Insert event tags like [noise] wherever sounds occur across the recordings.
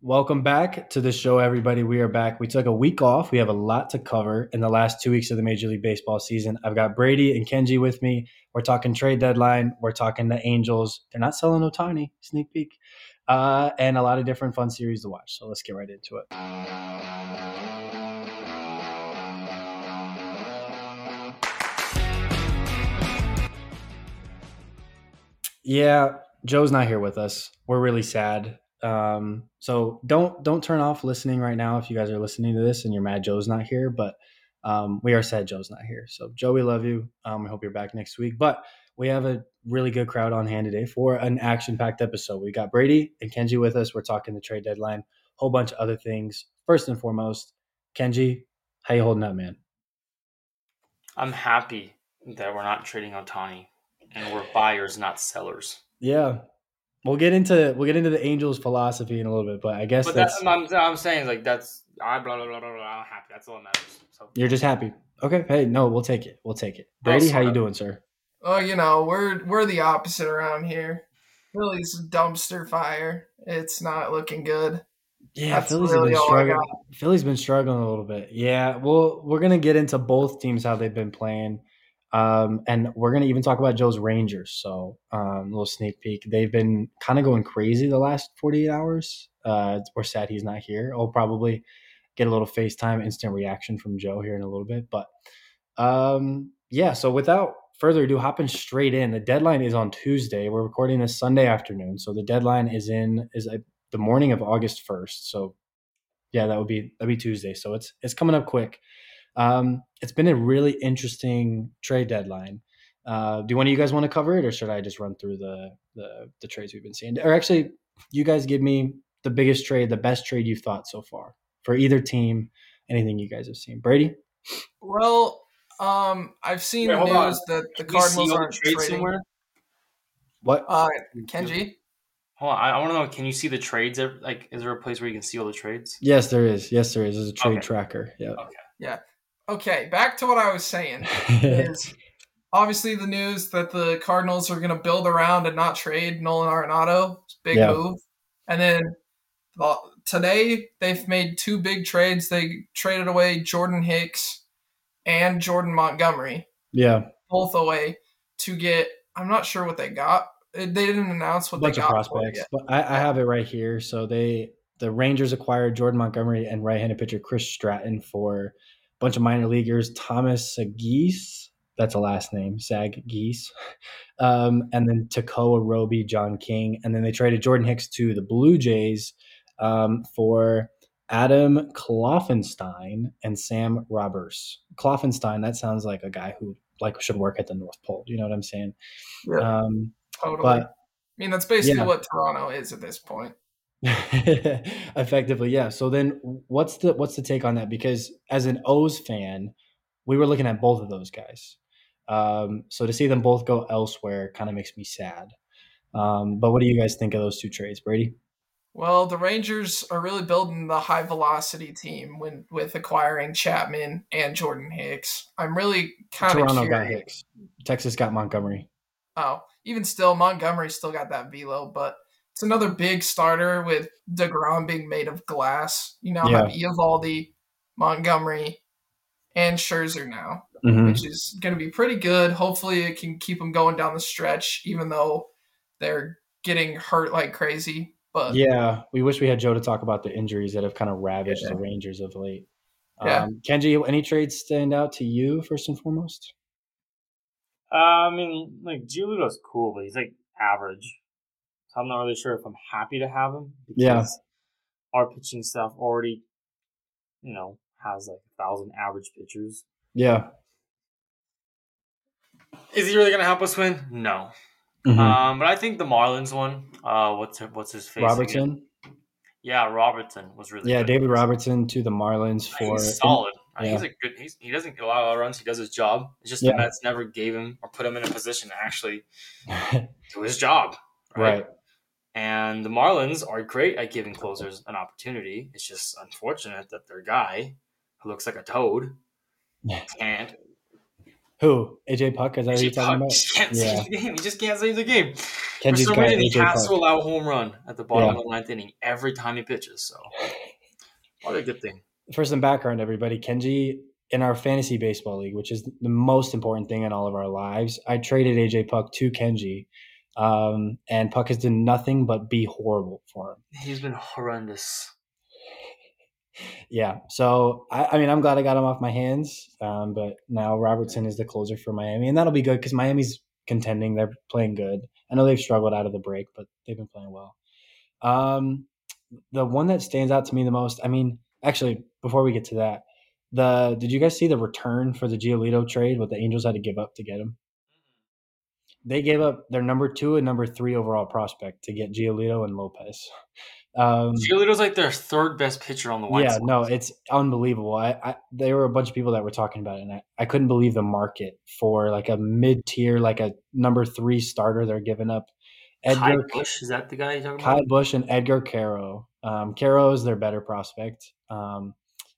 Welcome back to the show, everybody. We are back. We took a week off. We have a lot to cover in the last two weeks of the Major League Baseball season. I've got Brady and Kenji with me. We're talking trade deadline. We're talking the Angels. They're not selling Ohtani, sneak peek, uh, and a lot of different fun series to watch. So let's get right into it. Yeah, Joe's not here with us. We're really sad. Um, so don't don't turn off listening right now if you guys are listening to this and you're mad Joe's not here. But um, we are sad Joe's not here. So Joe, we love you. Um, I hope you're back next week. But we have a really good crowd on hand today for an action-packed episode. We got Brady and Kenji with us. We're talking the trade deadline, whole bunch of other things. First and foremost, Kenji, how you holding up, man? I'm happy that we're not trading Ohtani and we're buyers, not sellers. Yeah, We'll get into we'll get into the Angels' philosophy in a little bit, but I guess But that's that's I'm, I'm saying like that's I blah blah blah blah blah. I'm happy. That's all that matters. So you're just happy. Okay, hey, no, we'll take it. We'll take it. Brady, how you doing, sir? Oh, you know, we're we're the opposite around here. Philly's dumpster fire. It's not looking good. Yeah, That's Philly's really been struggling. Philly's been struggling a little bit. Yeah, well, we're gonna get into both teams how they've been playing, um, and we're gonna even talk about Joe's Rangers. So, um, little sneak peek. They've been kind of going crazy the last 48 hours. Uh, we're sad he's not here. I'll probably get a little FaceTime instant reaction from Joe here in a little bit, but um, yeah. So without further ado, hopping straight in. The deadline is on Tuesday. We're recording this Sunday afternoon, so the deadline is in is uh, the morning of August first. So yeah, that would be that'd be Tuesday. So it's it's coming up quick. Um, it's been a really interesting trade deadline. Uh, do one of you guys want to cover it, or should I just run through the the, the trades we've been seeing? Or actually, you guys give me the biggest trade, the best trade you've thought so far for either team. Anything you guys have seen, Brady? Well, um, I've seen Wait, the hold on. news that the Can Cardinals aren't trades trading. somewhere? What? Uh, Kenji. Hold on, I, I want to know. Can you see the trades? Like, is there a place where you can see all the trades? Yes, there is. Yes, there is. There's a trade Okay. tracker. Yeah. Okay, back to what I was saying. Is [laughs] obviously the news that the Cardinals are going to build around and not trade Nolan Arenado. Big Yeah. move. And then well, today they've made two big trades. They traded away Jordan Hicks and Jordan Montgomery. yeah. both away to get. I'm not sure what they got. They didn't announce what bunch they got it prospects. But I, I have it right here. So they the Rangers acquired Jordan Montgomery and right-handed pitcher Chris Stratton for a bunch of minor leaguers. Thomas Geese, that's a last name, Saggese, [laughs] um, and then Tekoah Roby, John King, and then they traded Jordan Hicks to the Blue Jays um, for Adam Kloffenstein and Sem Robberse. Kloffenstein, that sounds like a guy who like should work at the North Pole. You know what I'm saying? Yeah, Um, totally. but I mean, that's basically yeah. what Toronto is at this point. [laughs] effectively yeah. So then what's the what's the take on that? Because as an o's fan we were looking at both of those guys. Um, so to see them both go elsewhere kind of makes me sad. Um, but what do you guys think of those two trades brady? Well, the Rangers are really building the high velocity team when with acquiring Chapman and Jordan Hicks. I'm really kind of toronto got hicks. Texas got montgomery. Oh, even still, Montgomery still got that velo, but it's another big starter with Degrom being made of glass. You now have Eovaldi, Montgomery, and Scherzer now, Mhm. which is going to be pretty good. Hopefully, it can keep them going down the stretch, even though they're getting hurt like crazy. But yeah we wish we had joe to talk about the injuries that have kind of ravaged Yeah. the rangers of late Yeah. um, kenji any trades stand out to you first and foremost Uh, I mean, like Giolito's cool, but he's like average. So I'm not really sure if I'm happy to have him. Because Yeah. Our pitching staff already, you know, has like a thousand average pitchers. yeah Is he really gonna help us win? No. Mhm. Um, but I think the Marlins one. Uh, what's what's his face? again? robertson Yeah, Robertson was really. Yeah, good. David Robertson to the Marlins for He's solid. I mean, yeah. He's a good. He's, he doesn't get a lot of runs. He does his job. It's just Yeah. the Mets never gave him or put him in a position to actually [laughs] do his job. right. And the Marlins are great at giving closers an opportunity. It's just unfortunate that their guy, who looks like a toad, can't Who? AJ Puk? Is that what you're talking Puk about? can't Yeah. save the game. He just can't save the game. Kenji's For some reason, he AJ has to allow a home run at the bottom Yeah. of the ninth inning every time he pitches. So, [laughs] probably a good thing. For some background, everybody, Kenji in our fantasy baseball league, which is the most important thing in all of our lives, I traded AJ Puk to Kenji, um, and Puk has done nothing but be horrible for him. He's been horrendous. Yeah, so I, I mean, I'm glad I got him off my hands, um, but now Robertson is the closer for Miami, and that'll be good because Miami's contending. They're playing good. I know they've struggled out of the break, but they've been playing well. Um, the one that stands out to me the most, I mean, actually, before we get to that, the did you guys see the return for the Giolito trade? What the Angels had to give up to get him? They gave up their number two and number three overall prospect to get Giolito and Lopez. Um, Giolito's like their third best pitcher on the White yeah, Sox. no, it's unbelievable. I, I there were a bunch of people that were talking about it, and I, I couldn't believe the market for like a mid tier, like a number three starter. They're giving up Ky Edgar Bush is that the guy you're talking Ky about? Bush and Edgar Quero. Um, Quero is their better prospect. Um,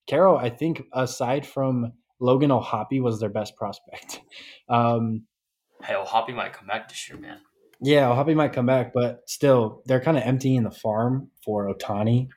Quero, I think, aside from Logan O'Hoppe, was their best prospect. [laughs] Um, Hey, well, Hoppy might come back this year, man. yeah, O'Hoppe might come back, but still, they're kind of emptying the farm for Ohtani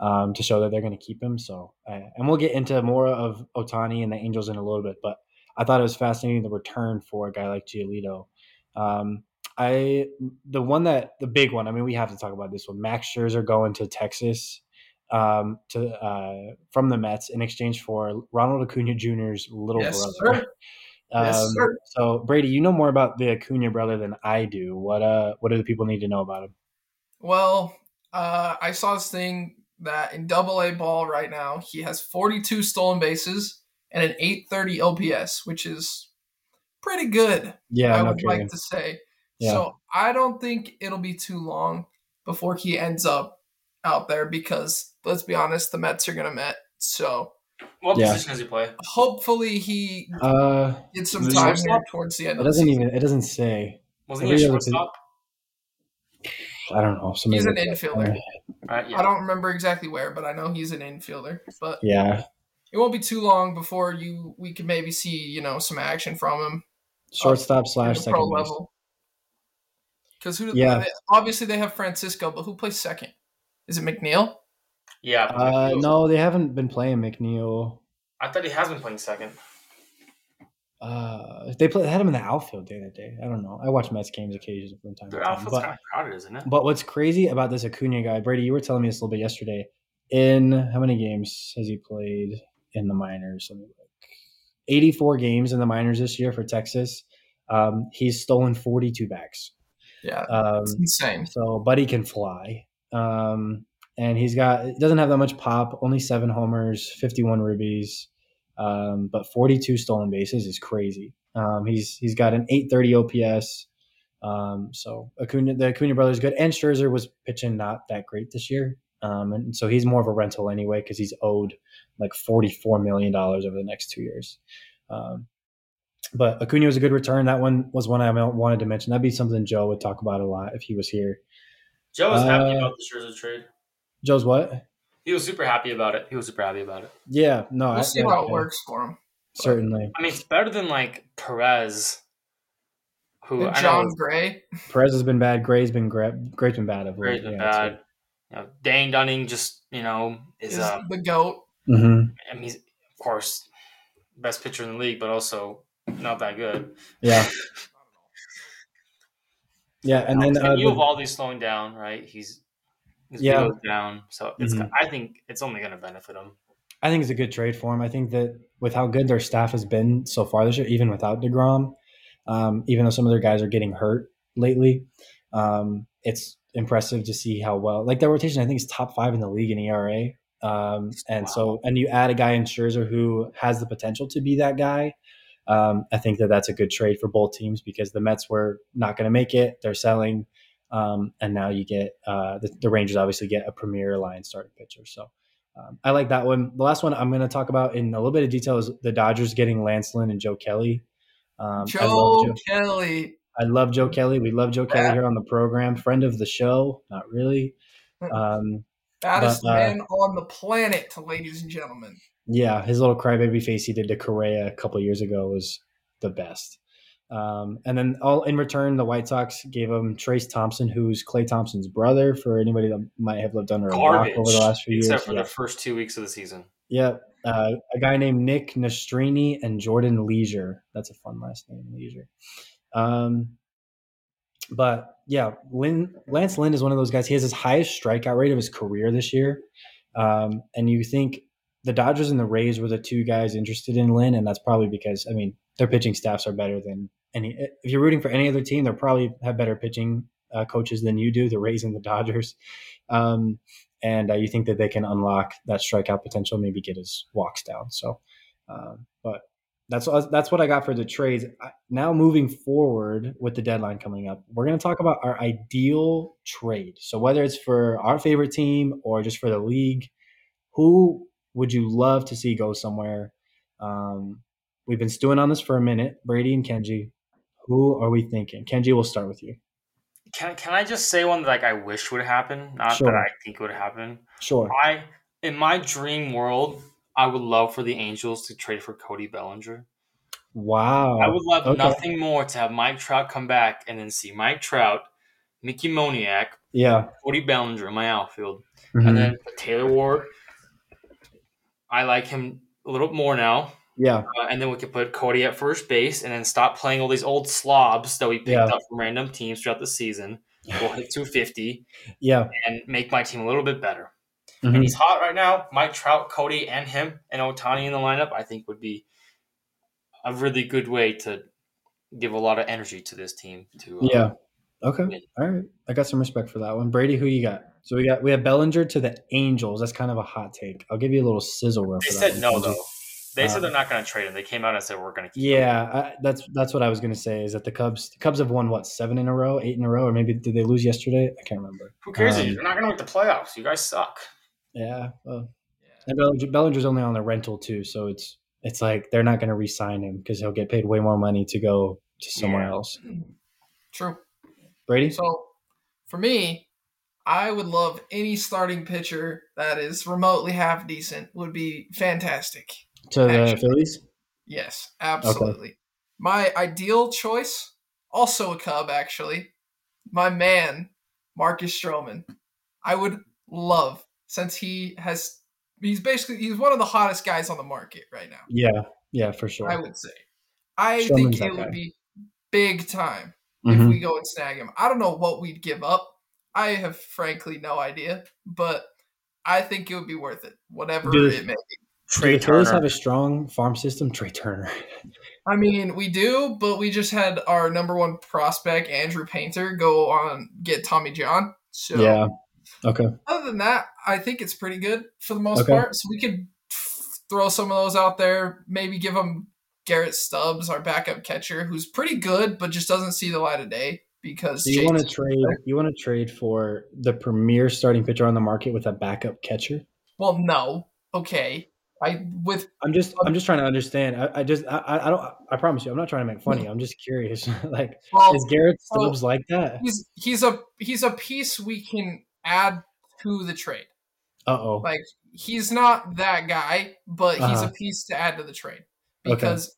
um, to show that they're going to keep him. So, uh, and we'll get into more of Ohtani and the Angels in a little bit, but I thought it was fascinating the return for a guy like Giolito. Um, I the one that the big one. I mean, we have to talk about this one. Max Scherzer going to Texas um, to uh, from the Mets in exchange for Ronald Acuna Jr.'s little Yes, brother. sir. [laughs] Yes, Um, sir. so Brady, you know more about the Acuna brother than I do. What uh, what do the people need to know about him? Well, uh, I saw this thing that in Double A ball right now he has 42 stolen bases and an 830 OPS, which is pretty good. Yeah, I no would kidding. like to say. Yeah. So I don't think it'll be too long before he ends up out there because let's be honest, the Mets are gonna Met. So What Yeah. position does he play? hopefully he uh, gets some Is time here towards the end it doesn't season. even it doesn't say. Wasn't he a shortstop? I don't know. Somebody He's an infielder. up. Right, yeah. I don't remember exactly where, but I know he's an infielder. But Yeah, it won't be too long before you we can maybe see you know some action from him shortstop at slash the pro second base. level. Because who? Yeah. they- obviously they have Francisco, but who plays second? Is it McNeil? Yeah. Uh, no, they haven't been playing McNeil. I thought he has been playing second. Uh, they play, had him in the outfield the other day. I don't know. I watch Mets games occasionally from time to Their time. outfield's But, kind of crowded, isn't it? but what's crazy about this Acuna guy, Brady, you were telling me this a little bit yesterday. In how many games has he played in the minors? Something like 84 games in the minors this year for Texas. Um, he's stolen 42 bags. Yeah, Um, it's insane. so Buddy can fly. Um, and he's got doesn't have that much pop, only seven homers, 51 rubies, um, but 42 stolen bases is crazy. Um, he's he's got an 830 OPS. Um, so Acuna, the Acuna brothers good, and Scherzer was pitching not that great this year. Um, and so he's more of a rental anyway because he's owed like 44 million dollars over the next two years. Um, but Acuna was a good return. That one was one I wanted to mention. That'd be something Joe would talk about a lot if he was here. Joe was happy Uh, about the Scherzer trade. Joe's what? He was super happy about it. He was super happy about it. Yeah, no, We'll I, see I- how it yeah, works for him. Certainly, I mean, it's better than like Perez, who And I Jon know Gray, Perez has been bad. Gray's been gra- Gray's been bad of late. Gray's been yeah, bad. You know, Dane Dunning just you know is is uh, the goat. hmm I mean, he's of course best pitcher in the league, but also not that good. Yeah, [laughs] yeah, and then uh, have all these slowing down, right? He's his Yeah. velo's down, so it's. Mhm. I think it's only going to benefit them. I think it's a good trade for him. I think that with how good their staff has been so far this year, even without Degrom, um, even though some of their guys are getting hurt lately, um, it's impressive to see how well. Like their rotation, I think is top five in the league in ERA. Um, and so, and you add a guy in Scherzer who has the potential to be that guy. Um, I think that that's a good trade for both teams because the Mets were not going to make it. They're selling, um, and now you get uh, the, the Rangers obviously get a premier line starting pitcher. So um, I like that one. The last one I'm going to talk about in a little bit of detail is the Dodgers getting Lance Lynn and Joe Kelly. Um, I love Joe Joe. Kelly. I love Joe Kelly. We love Joe Kelly here on the program. Friend of the show, not really. Um, Baddest But, uh, man on the planet, ladies and gentlemen. yeah, his little crybaby face he did to Correa a couple years ago was the best. Um, and then all in return, the White Sox gave him Trayce Thompson, who's Klay Thompson's brother. For anybody that might have lived under Garbage, a rock over the last few except years, except for yeah. the first two weeks of the season. Yep. Uh, a guy named Nick Nastrini and Jordan Leasure. That's a fun last name, Leasure. Um, but yeah, Lynn, Lance Lynn is one of those guys. He has his highest strikeout rate of his career this year. Um, and you think the Dodgers and the Rays were the two guys interested in Lynn, and that's probably because I mean their pitching staffs are better than any. If you're rooting for any other team, they'll probably have better pitching uh, coaches than you do. The Rays and the Dodgers. Um, and uh, you think that they can unlock that strikeout potential, maybe get his walks down. So, um, but that's that's what I got for the trades. Now moving forward with the deadline coming up, we're going to talk about our ideal trade. So whether it's for our favorite team or just for the league, who would you love to see go somewhere? Um, we've been stewing on this for a minute. Brady and Kenji, who are we thinking? Kenji, we'll start with you. Can can I just say one that like I wish would happen, not Sure. that I think would happen? Sure. I in my dream world, I would love for the Angels to trade for Cody Bellinger. Wow. I would love okay. nothing more to have Mike Trout come back and then see Mike Trout, Mickey Moniak, Yeah. Cody Bellinger in my outfield, Mhm. and then Taylor Ward. I like him a little more now. Yeah. Uh, and then we could put Cody at first base and then stop playing all these old slobs that we picked Yeah. up from random teams throughout the season. We'll hit 250 [laughs] Yeah. and make my team a little bit better. Mhm. And he's hot right now. Mike Trout, Cody, and him and Ohtani in the lineup, I think would be a really good way to give a lot of energy to this team. To uh, Yeah. Okay. win. All right. I got some respect for that one. Brady, who you got? So we got we have Bellinger to the Angels. That's kind of a hot take. I'll give you a little sizzle reel. They said no though. They Um, said they're not going to trade him. They came out and said we're going to keep him. Yeah, I, that's that's what I was going to say. Is that the Cubs? The Cubs have won what seven in a row, eight in a row, or maybe did they lose yesterday? I can't remember. Who cares? Um, You're not going to make the playoffs. You guys suck. Yeah. Well, and Bellinger, Bellinger's only on the rental too, so it's it's like they're not going to re-sign him because he'll get paid way more money to go to somewhere Yeah. else. True. Brady. So for me, I would love any starting pitcher that is remotely half decent would be fantastic. To the Phillies. Yes, absolutely. My ideal choice, also a Cub, actually. My man, Marcus Stroman. I would love since he has. He's basically he's one of the hottest guys on the market right now. Yeah. Yeah, for sure. I would say. I Stroman's think it would be big time Mhm. if we go and snag him. I don't know what we'd give up. I have frankly no idea, but I think it would be worth it, whatever it may be. Do Trea the Phillies Turner. have a strong farm system? Trea Turner. I mean, we do, but we just had our number one prospect, Andrew Painter, go on get Tommy John. So Yeah. Okay. other than that, I think it's pretty good for the most Okay. part. So we could throw some of those out there, maybe give them Garrett Stubbs, our backup catcher, who's pretty good, but just doesn't see the light of day because So you want to Chase- trade? You want to trade for the premier starting pitcher on the market with a backup catcher? Well, no. Okay. I with I'm just, I'm just trying to understand. I, I just, I, I don't. I promise you, I'm not trying to make funny. I'm just curious. [laughs] like, well, is Garrett Stubbs like that? he's he's a he's a piece we can add to the trade. Uh oh. Like he's not that guy, but he's Uh-huh. a piece to add to the trade Okay. because,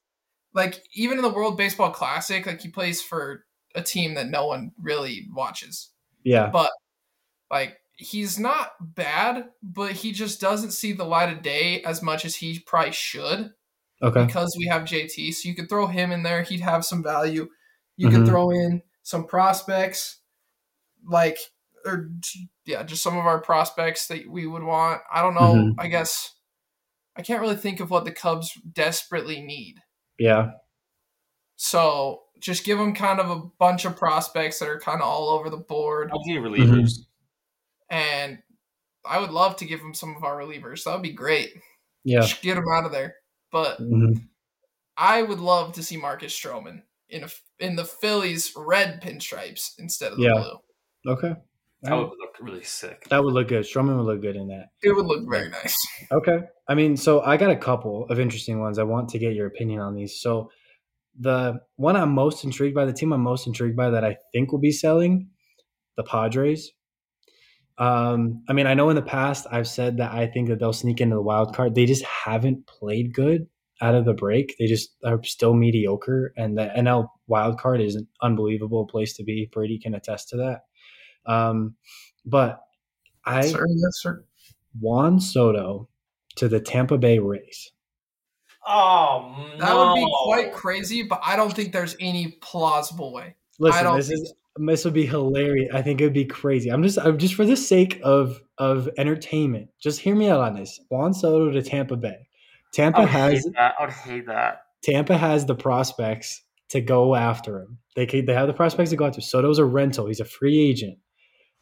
like, even in the World Baseball Classic, like he plays for a team that no one really watches. Yeah. But like he's not bad, but he just doesn't see the light of day as much as he probably should Okay. because we have JT. So you could throw him in there; he'd have some value. You could Mhm. throw in some prospects, like or yeah, just some of our prospects that we would want. I don't know. Mhm. I guess I can't really think of what the Cubs desperately need. Yeah. So just give them kind of a bunch of prospects that are kind of all over the board, I need relievers. And I would love to give him some of our relievers. That would be great. Yeah. Just get him out of there. But Mhm. I would love to see Marcus Stroman in a, in the Phillies red pinstripes instead of the Yeah. blue. Okay. That would look really sick. That would look good. Stroman would look good in that. It would look very nice. [laughs] Okay. I mean, so I got a couple of interesting ones. I want to get your opinion on these. So the one I'm most intrigued by, the team I'm most intrigued by that I think will be selling, the Padres. Um, I mean, I know in the past I've said that I think that they'll sneak into the wild card. They just haven't played good. out of the break. They just are still mediocre, and the NL wild card is an unbelievable place to be. Brady can attest to that. Um, but I Sir, yes, sir. Juan Soto to the Tampa Bay Rays. Oh, That would be quite crazy, but I don't think there's any plausible way. Listen, don't this think is this would be hilarious. I think it would be crazy. I'm just I'm just for the sake of of entertainment. Just hear me out on this. Juan Soto to Tampa Bay. Tampa hate has. I would hate that. Tampa has the prospects to go after him. They can, they have the prospects to go after. Soto's a rental. He's a free agent,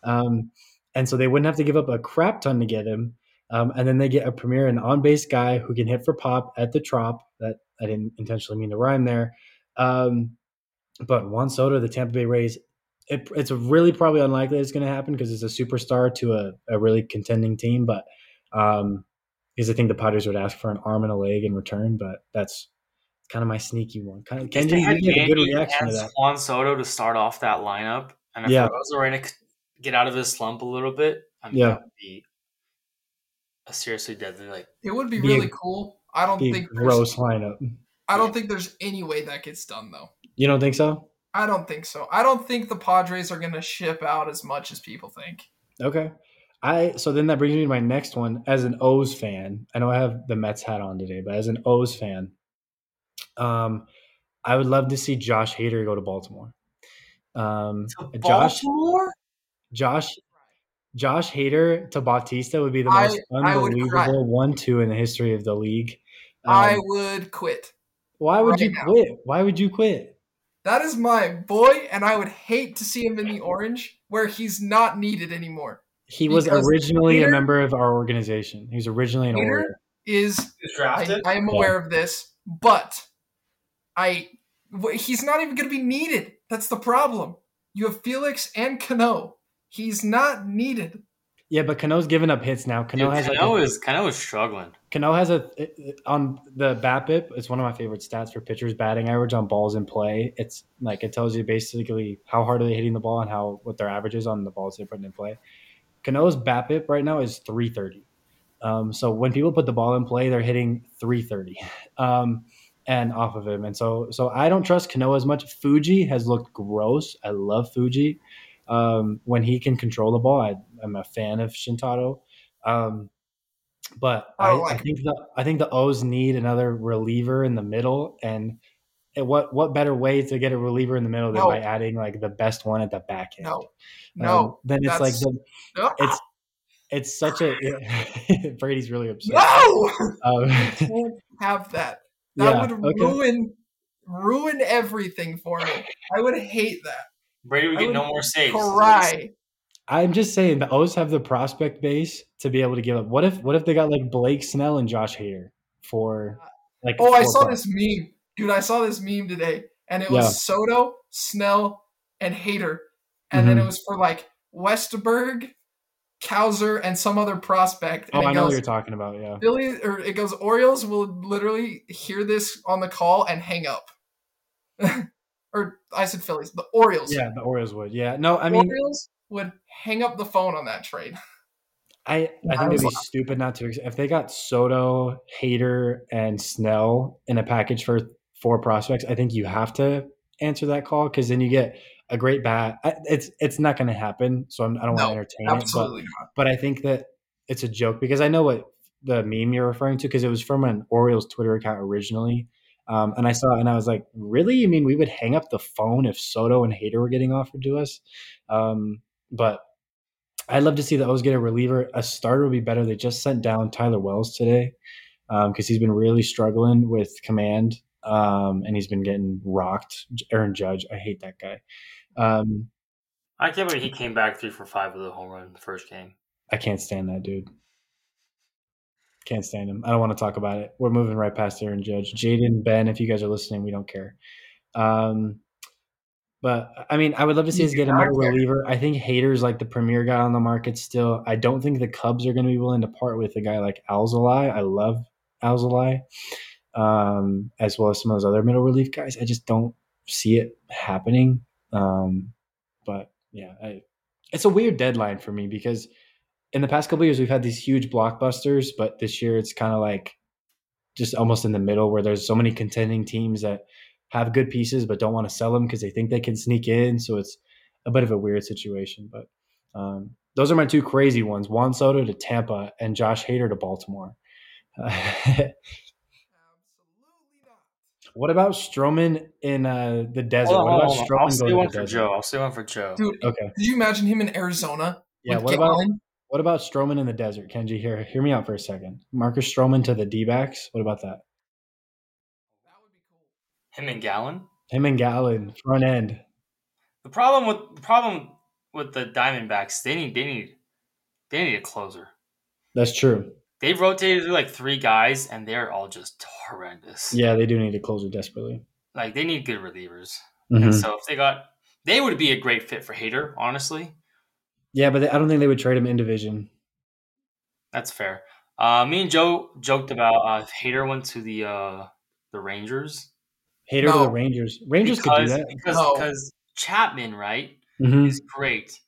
um, and so they wouldn't have to give up a crap ton to get him. Um, and then they get a premier and on base guy who can hit for pop at the trop. That I didn't intentionally mean to rhyme there. Um, but Juan Soto, the Tampa Bay Rays, it, it's really probably unlikely it's going to happen because it's a superstar to a, a really contending team. But um, because I think the Padres would ask for an arm and a leg in return. But that's kind of my sneaky one. Kind of, If Kenji, they had you had a good reaction to that. Juan Soto to start off that lineup, and if Yeah. Arozarena could get out of his slump a little bit, I mean, Yeah. that would be a seriously deadly. Like, It would be Be a- really cool. I don't Be think gross lineup. I don't think there's any way that gets done though. You don't think so? I don't think so. I don't think the Padres are going to ship out as much as people think. Okay. I so then that brings me to my next one. As an O's fan, I know I have the Mets hat on today, but as an O's fan, um, I would love to see Josh Hader go to Baltimore. Um, to Josh, Baltimore? Josh, Josh Hader to Bautista would be the most I would cry. unbelievable one-two in the history of the league. Um, I would quit. why would right you now. quit? Why would you quit? That is my boy, and I would hate to see him in the orange where he's not needed anymore. He was Because originally a member of our organization. He was originally an Hader Oriole. is He's I. I am Yeah. aware of this, but I he's not even going to be needed. That's the problem. You have Felix and Cano. He's not needed. Yeah, but Cano's given up hits now. Cano Dude, has like Cano a- is Cano is struggling. Cano has a on the BABIP. It's one of my favorite stats for pitchers batting average on balls in play. It's like it tells you basically how hard are they hitting the ball and how what their average is on the balls they're putting in play. Cano's BABIP right now is 330. Um, so when people put the ball in play, they're hitting 330 [laughs] um, and off of him. And so so I don't trust Cano as much. Fuji has looked gross. I love Fuji. Um, when he can control the ball, I, I'm a fan of Shintaro. Um, but I I, don't I think the I think the O's need another reliever in the middle, and and what what better way to get a reliever in the middle than No. by adding like the best one at the back end? No, Um, no, then it's like the, no, it's it's such a [laughs] Brady's really upset. no. Um, Can't have that. That yeah, would okay. ruin ruin everything for me. I would hate that. Brady would I get would no more saves. Cry. I'm just saying the O's have the prospect base to be able to give up. What if what if they got like Blake Snell and Josh Hader for like? Oh, I saw pro- this meme, dude. I saw this meme today, and it was Yeah. Soto, Snell, and Hader, and then Mhm. it was for like Westerberg, Cowser, and some other prospect. Oh, I it know what goes, you're talking about. Yeah. Billy, or it goes, Orioles will literally hear this on the call and hang up. [laughs] or I said Phillies, the Orioles. Yeah, the Orioles would. Yeah. No, I mean, Orioles would hang up the phone on that trade. I, I I think it'd be stupid not to. If they got Soto, Hader, and Snell in a package for four prospects, I think you have to answer that call because then you get a great bat. It's it's not going to happen, so I'm, I don't No, want to entertain it. Absolutely not. But, but I think that it's a joke because I know what the meme you're referring to because it was from an Orioles Twitter account originally. Um, and I saw it and I was like, really? You mean we would hang up the phone if Soto and Hader were getting offered to us? Um, but I'd love to see the O's get a reliever. A starter would be better. They just sent down Tyler Wells today because he's been really struggling with command um, and he's been getting rocked. Aaron Judge, I hate that guy. Um, I can't believe he came back three for five with a home run in the first game. I can't stand that dude. Can't stand him. I don't want to talk about it. We're moving right past Aaron Judge. Jaden, Ben, if you guys are listening, we don't care. Um, but I mean, I would love to see us get not another reliever. I think Hader's like the premier guy on the market still. I don't think the Cubs are going to be willing to part with a guy like Alzolay. I love Alzolay, um, as well as some of those other middle relief guys. I just don't see it happening. Um, but yeah, I, it's a weird deadline for me because in the past couple years we've had these huge blockbusters, but this year it's kind of like just almost in the middle where there's so many contending teams that have good pieces but don't want to sell them because they think they can sneak in. So it's a bit of a weird situation. But um, those are my two crazy ones: Juan Soto to Tampa and Josh Hader to Baltimore. [laughs] What about Stroman in uh, the desert? Hold on, what about hold on. Stroman I'll say one for desert? Joe. I'll say one for Joe. Dude, Okay. could you imagine him in Arizona? Yeah. with What about Gallen? What about Stroman in the desert? Kenji, here, hear me out for a second. Marcus Stroman to the D-backs. What about that? That would be cool. Him and Gallen. Him and Gallen front end. The problem with the problem with the Diamondbacks, they need they need they need a closer. That's true. They've rotated through like three guys, and they're all just horrendous. Yeah, they do need a closer desperately. Like they need good relievers. Mhm. And so if they got, they would be a great fit for Hader. Honestly, Yeah, but they, I don't think they would trade him in division. that's fair. Uh, me and Joe joked about uh, if Hader went to the uh, the Rangers Hader to the Rangers. Rangers could do that. because No. because Chapman right Mhm. is great,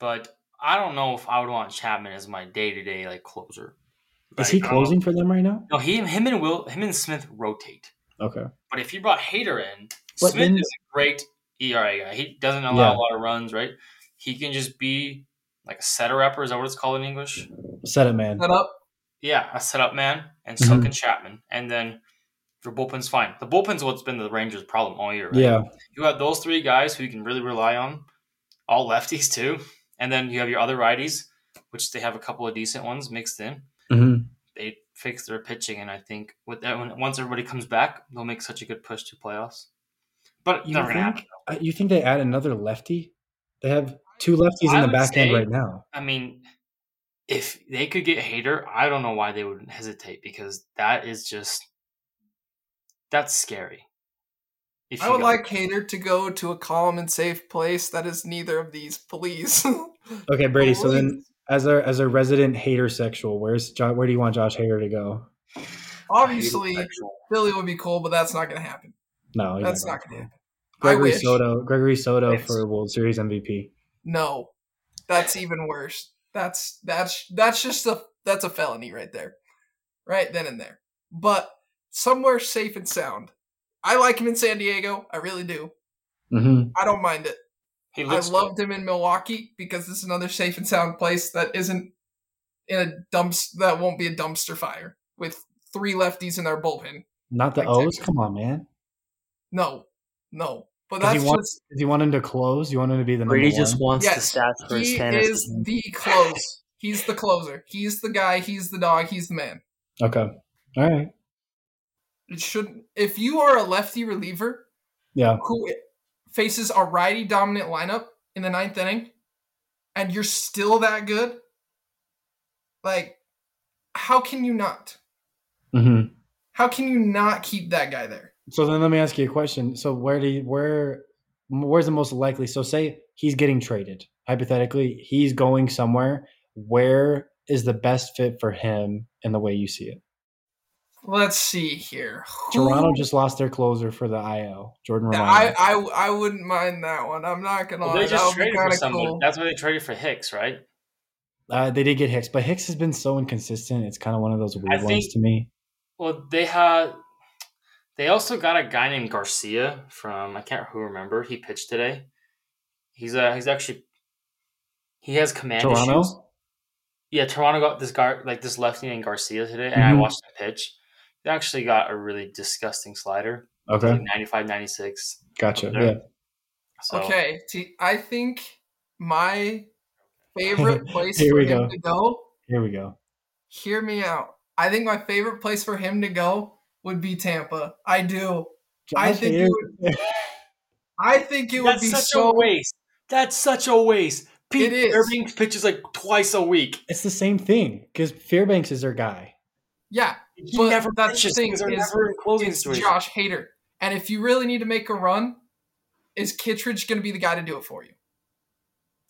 but I don't know if I would want Chapman as my day to day like closer. Is Like, he closing for them right now? No, he him and Will him and Smith rotate. Okay. But if you brought Hader in, But Smith then- is a great ERA guy. He doesn't allow Yeah. a lot of runs, right? He can just be like a setter upper. Is that what it's called in English? Set it, man. Set up. Yeah, a setup man, and so Mhm. can Chapman. And then your bullpen's fine. The bullpen's what's been the Rangers' problem all year, right? Yeah. You have those three guys who you can really rely on, all lefties too, and then you have your other righties, which they have a couple of decent ones mixed in. hmm They fix their pitching, and I think with that, when, once everybody comes back, they'll make such a good push to playoffs. But You never gonna think? happen. uh, You think they add another lefty? They have two lefties I in the would back end right now. I mean, if they could get Hader, I don't know why they would hesitate because that is just that's scary. If I you would got- like Hader to go to a calm and safe place that is neither of these, please. [laughs] Okay, Brady. So then, as a as a resident hater sexual, where's Jo- where do you want Josh Hader to go? Obviously, Philly would be cool, but that's not going to happen. No, That's not going to happen. Gregory. Soto. Gregory Soto Thanks. for World Series MVP. No, that's even worse. That's that's that's just a that's a felony right there, right then and there. But somewhere safe and sound. I like him in San Diego. I really do. hmm I don't mind it. He I looks loved him in Milwaukee because it's another safe and sound place that isn't in a dumps that won't be a dumpster fire with three lefties in their bullpen. Not the Like O's. Texas. Come on, man. No, no. But Does he wants, want- just Does he want him to close? You want him to be the number Brady one? just wants Yes, the stats for his he fantasy. is the close. He's the closer. He's the guy. He's the dog. He's the man. Okay. All right. It should. If you are a lefty reliever Yeah. who faces a righty dominant lineup in the ninth inning, and you're still that good, like, how can you not? hmm How can you not keep that guy there? So then let me ask you a question. So where do you, where where's the most likely? So say he's getting traded. Hypothetically, he's going somewhere. Where is the best fit for him in the way you see it? Let's see here. Who- Toronto just lost their closer for the IL, Jordan Romano. I, I I wouldn't mind that one. I'm not gonna Well, lie. they just would be traded for kind of somebody. cool. That's why they traded for Hicks, right? uh, they did get Hicks, but Hicks has been so inconsistent. It's kind of one of those weird I ones think- to me. Well, they had. They also got a guy named Garcia from I can't who remember. He pitched today. He's uh he's actually he has command Toronto. issues. Yeah, Toronto got this guy like this lefty named Garcia today, and I Mhm. watched him pitch. He actually got a really disgusting slider. Okay, Like 95, 96. gotcha. Okay. Yeah, So Okay, see, I think my favorite [laughs] place Here for we him go. to go. here we go. Hear me out. I think my favorite place for him to go would be Tampa. I do. I Josh think it Hader- I think it would be such so. a waste. That's such a waste. Pete It is. Fairbanks pitches like twice a week. it's the same thing because Fairbanks is their guy. Yeah, He But never that's the thing they're is never in closing it's situations. Josh Hader. And if you really need to make a run, is Kittredge going to be the guy to do it for you?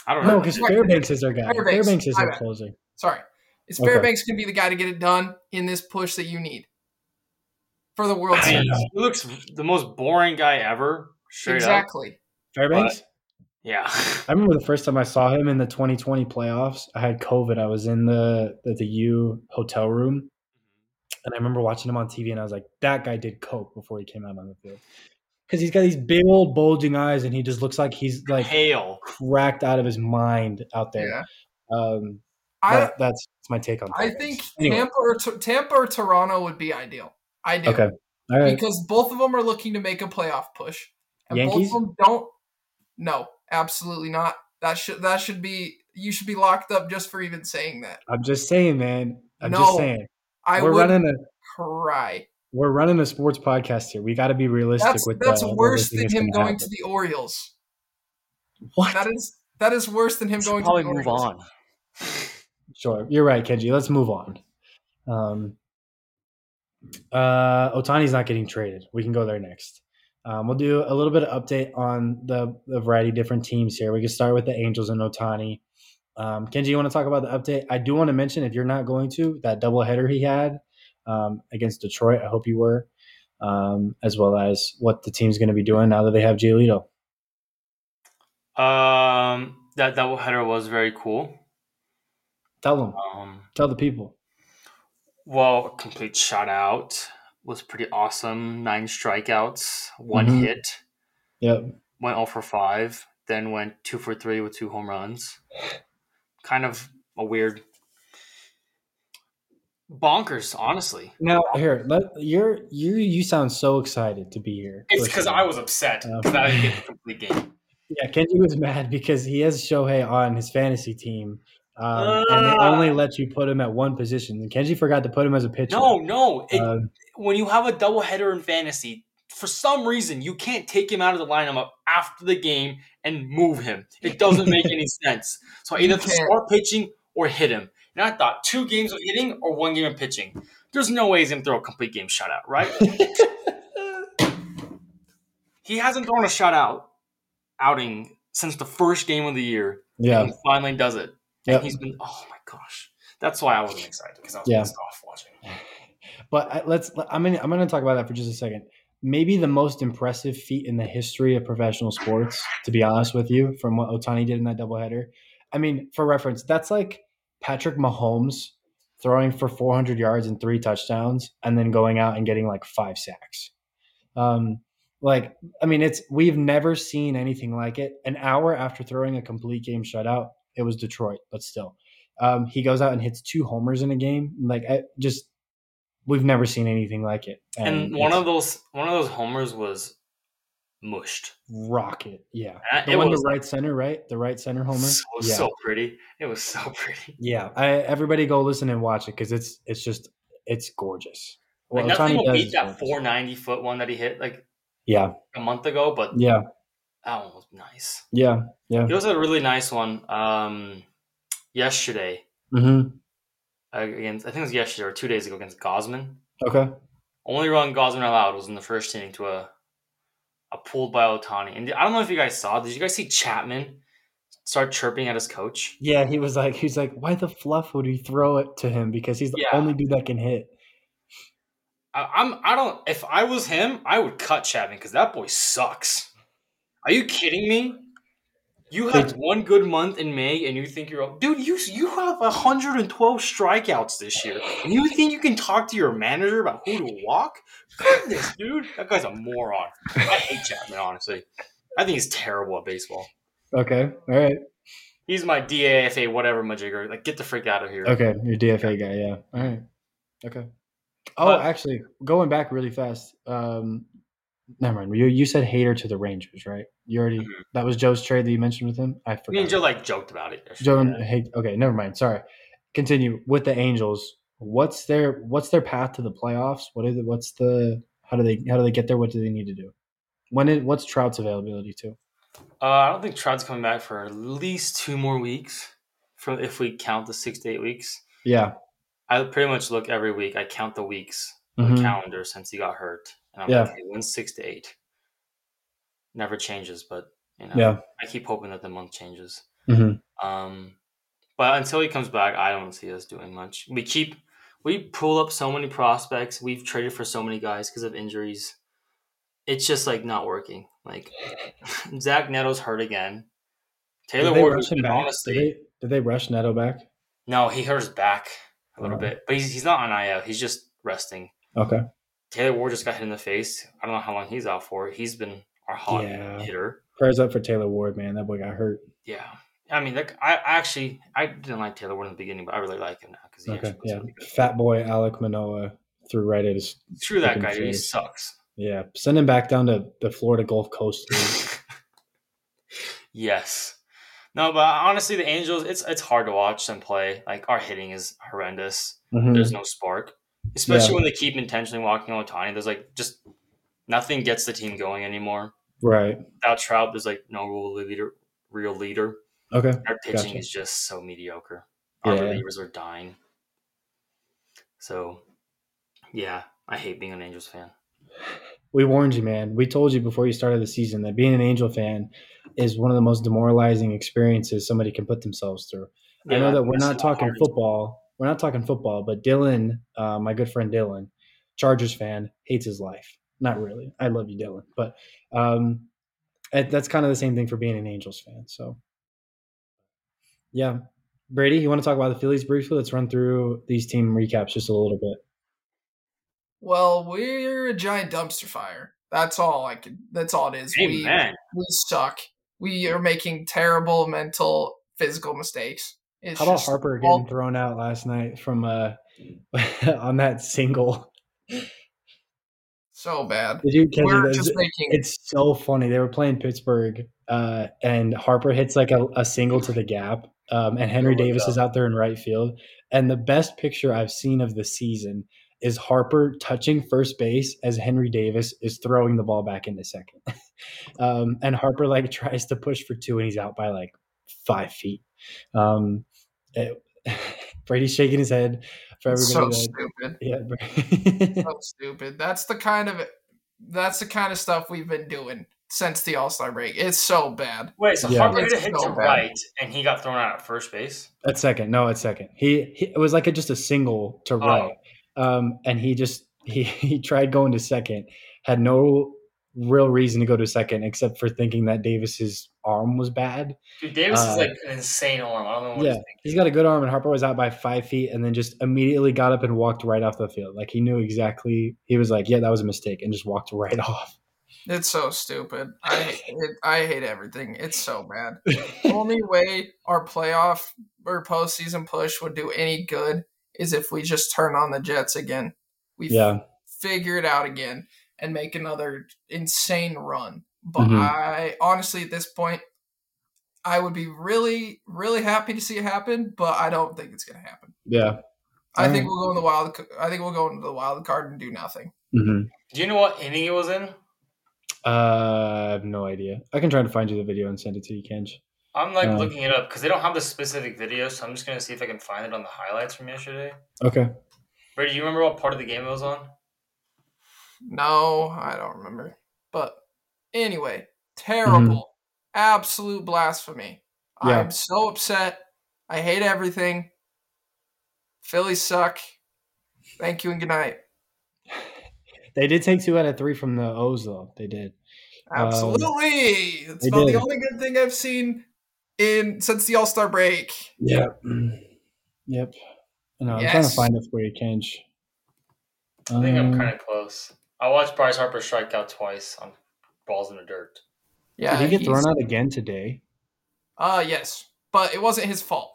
I don't know. No, know. because Fairbanks is their guy. Fairbanks, Fairbanks is my their bad. closer. Sorry, is Okay. Fairbanks going to be the guy to get it done in this push that you need for the World Series? he looks the most boring guy ever. Straight up. Exactly. Fairbanks. Yeah. I [laughs] remember the first time I saw him in the 2020 playoffs. I had COVID. I was in the the, the U hotel room, And I remember watching him on TV, and I was like, that guy did coke before he came out on the field because he's got these big old bulging eyes, and he just looks like he's like Hail. cracked out of his mind out there. Yeah. Um, I that- that's, that's my take on. I think Anyway, Tampa or Tampa or Toronto would be ideal. I do. Okay. All right. Because both of them are looking to make a playoff push. And Yankees? both of them don't No, absolutely not. That should that should be you should be locked up just for even saying that. I'm just saying, man. I'm No, just saying. I we're would running a cry. we're running a sports podcast here. We got to be realistic That's with that's uh, what worse than him gonna to the Orioles. What? That is that is worse than him Should going probably to the move Orioles. on. Sure, you're right, Kenji. Let's move on. Um, uh, Ohtani's not getting traded. We can go there next. Um, we'll do a little bit of update on the, the variety of different teams here. We can start with the Angels and Otani. Um, Kenji, you want to talk about the update? I do want to mention, if you're not going to, that doubleheader he had um, against Detroit. I hope you were, um, as well as what the team's going to be doing now that they have Giolito. Um, that doubleheader was very cool. Tell them, Um, tell the people. Well, a complete shutout was pretty awesome. Nine strikeouts, one Mhm. hit, Yep. went all for 5, then went 2 for 3 with two home runs. Kind of a weird bonkers, honestly. Now here, let you're you you sound so excited to be here. It's because. I was upset because I didn't get [laughs] the complete game. Yeah, Kenji was mad because he has Shohei on his fantasy team, um, and they Ah. only let you put him at one position. And Kenji forgot to put him as a pitcher. No, no. It, Um, when you have a doubleheader in fantasy, for some reason you can't take him out of the lineup after the game and move him. It [laughs] doesn't make any sense. So I either to start pitching or hit him. And I thought two games of hitting or one game of pitching. There's no way he's gonna throw a complete game shutout, right? [laughs] he hasn't thrown a shutout outing since the first game of the year. yeah, finally does it. And Yep. he's been oh my gosh. That's why I wasn't excited because I was Yeah. pissed off watching. but I- let's. I'm gonna I'm gonna talk about that for just a second. Maybe the most impressive feat in the history of professional sports, to be honest with you, from what Ohtani did in that doubleheader. I mean, for reference, that's like Patrick Mahomes throwing for 400 yards and three touchdowns, and then going out and getting like five sacks. Um, like, I mean, it's we've never seen anything like it. An hour after throwing a complete game shutout, it was Detroit, but still, um, he goes out and hits two homers in a game. Like, I just we've never seen anything like it. And one of those one of those homers was mushed. rocket, yeah, And the it one was to right center, right? The right center homer. so, yeah, so pretty. It was so [laughs] pretty. yeah. I, everybody go listen and watch it because it's it's just it's gorgeous. Like nothing will beat that 490 foot one that he hit like Yeah, a month ago, but yeah, that one was nice. yeah, yeah. It was a really nice one. Um, yesterday Mm-hmm. against I think it was yesterday or two days ago against Gausman. Okay. Only run Gausman allowed was in the first inning to a a pulled by Ohtani. And I don't know if you guys saw. Did you guys see Chapman start chirping at his coach? Yeah, he was like, he's like, why the fluff would he throw it to him? Because he's the Yeah. only dude that can hit. I, I'm I don't. If I was him, I would cut Chapman because that boy sucks. Are you kidding me? You had one good month in May, and you think you're dude. You you have 112 strikeouts this year, and you think you can talk to your manager about who to walk? Goodness, dude, that guy's a moron. I hate Chapman. Honestly, I think he's terrible at baseball. Okay. All right. He's my DAFA whatever majigger. Like, get the freak out of here. Okay. You're DFA guy. Yeah. All right. Okay. Oh, But- actually, going back really fast. Um, never mind. You you said Hader to the Rangers, right? You already Mhm. that was Joe's trade that you mentioned with him. I forgot. mean, Joe like joked about it. Joe and hey, okay, never mind. Sorry. Continue with the Angels. What's their what's their path to the playoffs? What is it? What's the how do they how do they get there? What do they need to do? When it what's Trout's availability to? Uh, I don't think Trout's coming back for at least two more weeks. For if we count the six to eight weeks, Yeah. I pretty much look every week. I count the weeks on Mhm. the calendar since he got hurt, and I'm Yeah. like, okay, when's six to eight? Never changes, but you know, Yeah. I keep hoping that the month changes. hmm Um, but until he comes back, I don't see us doing much. We keep we pull up so many prospects. We've traded for so many guys because of injuries. It's just like not working. Like [laughs] Zach Neto's hurt again. Taylor Did Ward, rush him back? honestly, Did they, did they rush Neto back? no, he hurt his back a little Oh. bit, but he's, he's not on IL. He's just resting. Okay. Taylor Ward just got hit in the face. I don't know how long he's out for. He's been our hot Yeah. hitter. Prayers up for Taylor Ward, man. That boy got hurt. Yeah. I mean, like, I actually I didn't like Taylor Ward in the beginning, but I really like him now because he Okay. actually was Yeah. really good. Fat boy Alek Manoah threw right at his. Screw that guy. Dude. He sucks. Yeah. Send him back down to the Florida Gulf Coast [laughs] yes. No, but honestly, the Angels, it's it's hard to watch them play. Like our hitting is horrendous. Mhm. There's no spark, especially Yeah. when they keep intentionally walking on Ohtani. There's like just nothing gets the team going anymore. Right. Without Trout, there's like no real leader. Real leader. Okay. Our pitching Gotcha. is just so mediocre. Our Yeah. relievers are dying. So, yeah, I hate being an Angels fan. We warned you, man. We told you before you started the season that being an Angel fan is one of the most demoralizing experiences somebody can put themselves through. I know that we're not talking hard. football. We're not talking football, but Dylan, uh, my good friend Dylan, Chargers fan, hates his life. Not really. I love you, Dylan, but um, that's kind of the same thing for being an Angels fan. So, yeah, Brady, you want to talk about the Phillies briefly? Let's run through these team recaps just a little bit. Well, we're a giant dumpster fire. That's all I could. That's all it is. We we suck. We are making terrible mental, physical mistakes. It's How about just Harper getting thrown out last night from uh [laughs] on that single? so bad? Did you catch it? just making. It's so funny. They were playing Pittsburgh, uh, and Harper hits like a, a single to the gap, um, and Henry Oh Davis God. is out there in right field. And the best picture I've seen of the season is Harper touching first base as Henry Davis is throwing the ball back into second. [laughs] um, and Harper like [laughs] tries to push for two, and he's out by like five feet. Um, it- [laughs] Brady's shaking his head for everybody. so that, stupid. yeah, [laughs] So stupid. That's the kind of that's the kind of stuff we've been doing since the All Star break. It's so bad. Wait, so Yeah. Harper hit a It's hit so to bad. right, and he got thrown out at first base. At second, no, at second. He, he it was like a, just a single to right, um, and he just [laughs] he he tried going to second, had no real reason to go to second except for thinking that Davis's arm was bad. Dude, Davis Uh, is like an insane arm. I don't know what yeah, he's he's got a good arm, and Harper was out by five feet, and then just immediately got up and walked right off the field. Like he knew exactly. He was like, "Yeah, that was a mistake," and just walked right [laughs] off. It's so stupid. I it, I hate everything. It's so bad. [laughs] The only way our playoff or postseason push would do any good is if we just turn on the Jets again. We Yeah, figure it out again and make another insane run. But Mhm. I honestly, at this point, I would be really, really happy to see it happen. But I don't think it's going to happen. yeah. I All think right. we'll go in the wild. I think we'll go into the wild card and do nothing. hmm Do you know what inning it was in? Uh, I have no idea. I can try to find you the video and send it to you, Kenj. I'm like Um, looking it up because they don't have the specific video, so I'm just gonna see if I can find it on the highlights from yesterday. Okay. Brady, do you remember what part of the game it was on? No, I don't remember. But anyway, terrible. Absolute blasphemy. Yeah. I'm so upset. I hate everything. Phillies suck. Thank you and good night. They did take two out of three from the O's, though. They did. Um, Absolutely. it's about did. the only good thing I've seen in since the All Star break. Yep. Yep. No, I'm trying to find it for you, Kenj. I think I'm Um, kind of close. I watched Bryce Harper strike out twice on balls in the dirt. Yeah. Did he get thrown out again today? Uh yes. But it wasn't his fault.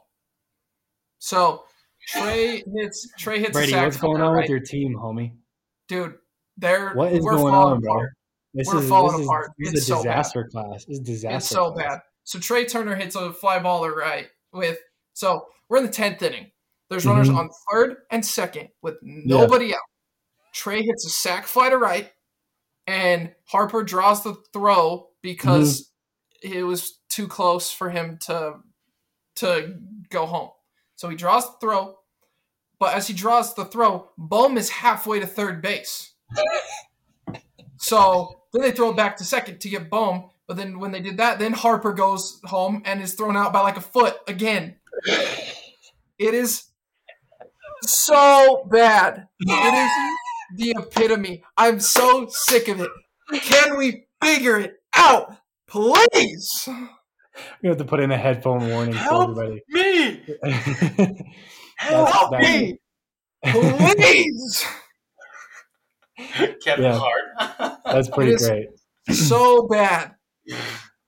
So Trea hits Trea hits Brady, a sack what's going on right? with your team, homie? dude? They're What is we're going falling on, bro? apart. This We're is falling this is, apart. This It's is so a bad. disaster class. It's is disaster. It's so class. bad. So Trea Turner hits a fly baller right with so we're in the tenth inning. There's runners on third and second with nobody out. Trea hits a sac fly to right, and Harper draws the throw because Mm-hmm. it was too close for him to to go home. So he draws the throw, but as he draws the throw, Bohm is halfway to third base. so then they throw it back to second to get Bohm. But then when they did that, then Harper goes home and is thrown out by like a foot again. It is so bad. It is the epitome. I'm so sick of it. Can we figure it out, please? We have to put in a headphone warning Help for everybody. Me! [laughs] Help That's- me, please. Kevin Yeah. Hart. That's [laughs] pretty great. so bad.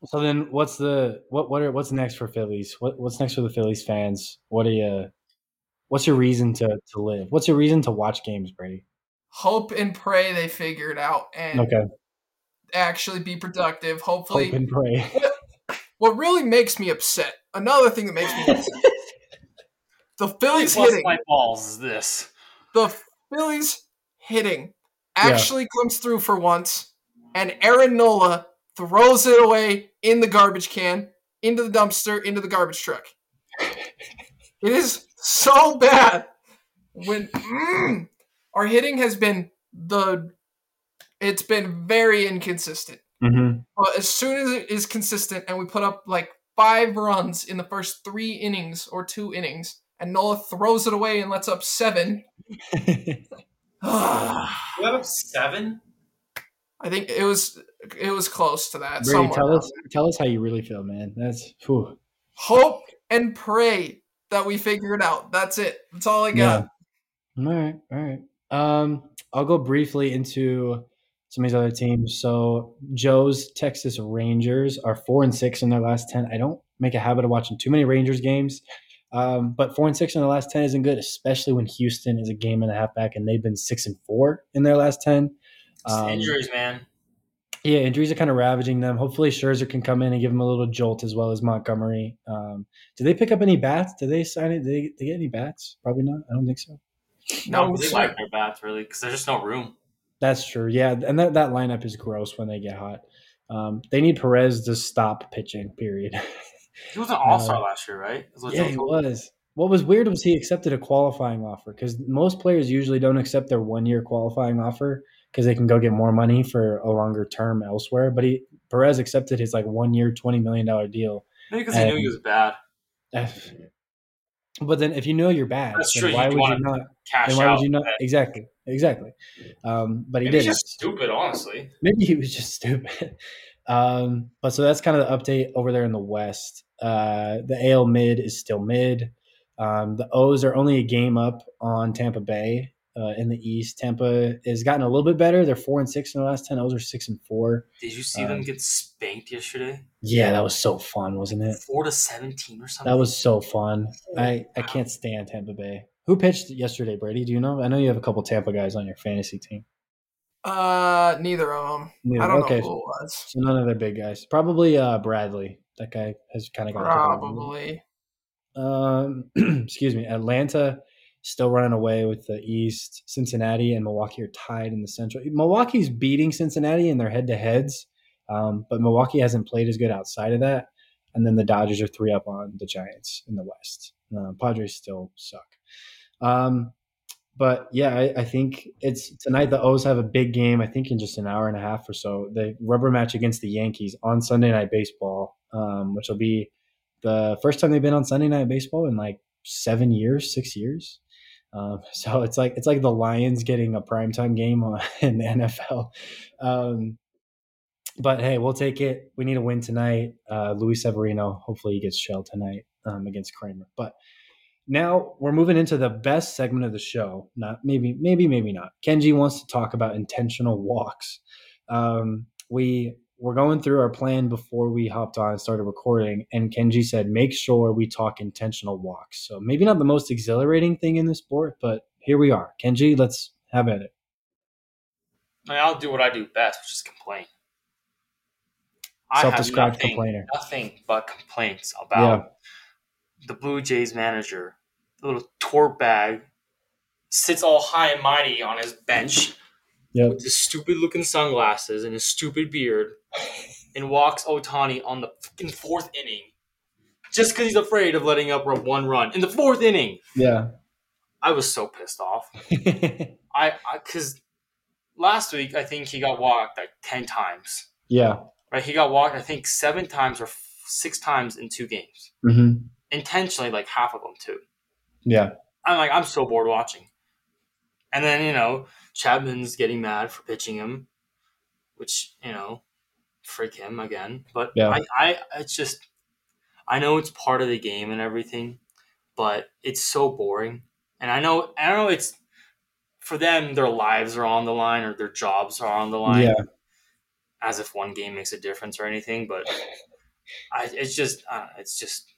So then, what's the what what are what's next for Phillies? What what's next for the Phillies fans? What are you? What's your reason to to live? What's your reason to watch games, Brady? Hope and pray they figure it out and Okay, actually be productive. Hopefully, hope and pray. [laughs] what really makes me upset, another thing that makes me upset, [laughs] the Phillies hitting, my balls is this. the Phillies hitting actually comes through for once, and Aaron Nola throws it away in the garbage can, into the dumpster, into the garbage truck. [laughs] It is so bad. When mm, our hitting has been the, it's been very inconsistent. hmm But as soon as it is consistent and we put up like five runs in the first three innings or two innings, and Nola throws it away and lets up seven. [sighs] I You have seven? think it was it was close to that. Brady, tell down us tell us how you really feel, man. That's whew. Hope and pray that we figure it out. That's it. That's all I got. All right, all right. Um, I'll go briefly into some of these other teams. So Joe's Texas Rangers are four and six in their last ten. I don't make a habit of watching too many Rangers games, um, but four and six in the last ten isn't good, especially when Houston is a game and a half back, and they've been six and four in their last ten. Um, injuries, man. yeah, injuries are kind of ravaging them. Hopefully, Scherzer can come in and give them a little jolt as well as Montgomery. Um, did they pick up any bats? Did they sign it? Did they, did they get any bats? Probably not. I don't think so. No, No, they sir. like their bats really because there's just no room. That's true. Yeah, and that, that lineup is gross when they get hot. Um, they need Perez to stop pitching. Period. He was an [laughs] all star last year, right? Yeah, he was. What was weird was he accepted a qualifying offer because most players usually don't accept their one year qualifying offer because they can go get more money for a longer term elsewhere. But he Perez accepted his like one year, twenty million dollar deal. Maybe because he knew he was bad. But then, if you know you're bad, That's then true, why you'd you not? Cash Then why out. would you not? Exactly, exactly. Um, but he didn't. just stupid, honestly. Maybe he was just stupid. [laughs] Um, but so that's kind of the update over there in the West. Uh, the AL mid is still mid. Um, the O's are only a game up on Tampa Bay uh, in the East. Tampa has gotten a little bit better. They're four and six in the last ten. Those are six and four. Did you see Um, them get spanked yesterday? Yeah, that was so fun, wasn't it? Four to seventeen or something. That was so fun. I, I can't stand Tampa Bay. Who pitched yesterday, Brady? Do you know? I know you have a couple Tampa guys on your fantasy team. Uh, neither of them. Neither. I don't Okay. know who it was. So none of the big guys. Probably uh, Bradley. That guy has kind of got Probably. Um, [clears throat] excuse me. Atlanta still running away with the East. Cincinnati and Milwaukee are tied in the Central. Milwaukee's beating Cincinnati in their head-to-heads, um, but Milwaukee hasn't played as good outside of that. And then the Dodgers are three up on the Giants in the West. Uh, Padres still suck. Um, but yeah, I, I think it's tonight. The O's have a big game. I think in just an hour and a half or so. The rubber match against the Yankees on Sunday Night Baseball, um, which will be the first time they've been on Sunday Night Baseball in like seven years, six years. Um, [laughs] so it's like it's like the Lions getting a primetime game [laughs] in the NFL. Um, but hey, we'll take it. We need a win tonight. Uh, Luis Severino, hopefully he gets shelled tonight um, against Kremer. But now we're moving into the best segment of the show. Not maybe, maybe, maybe not. Kenji wants to talk about intentional walks. Um, we were going through our plan before we hopped on and started recording, and Kenji said, "Make sure we talk intentional walks." So maybe not the most exhilarating thing in the sport, but here we are. Kenji, let's have at it. I mean, I'll do what I do best, which is complain. I have Self-described nothing, complainer. nothing but complaints about the Blue Jays manager. The little tour bag sits all high and mighty on his bench Yep. with his stupid looking sunglasses and his stupid beard and walks Ohtani on the fucking fourth inning just because he's afraid of letting up one run in the fourth inning. Yeah. I was so pissed off. [laughs] I because last week I think he got walked like ten times. yeah. Right, he got walked I think seven times or f- six times in two games, hmm intentionally like half of them too. Yeah. I'm like I'm so bored watching. And then you know Chapman's getting mad for pitching him, which you know, freak him again. But Yeah. I, I it's just I know it's part of the game and everything, but it's so boring. And I know I know it's for them, their lives are on the line or their jobs are on the line. Yeah. As if one game makes a difference or anything, but [laughs] I, it's just, uh, it's just,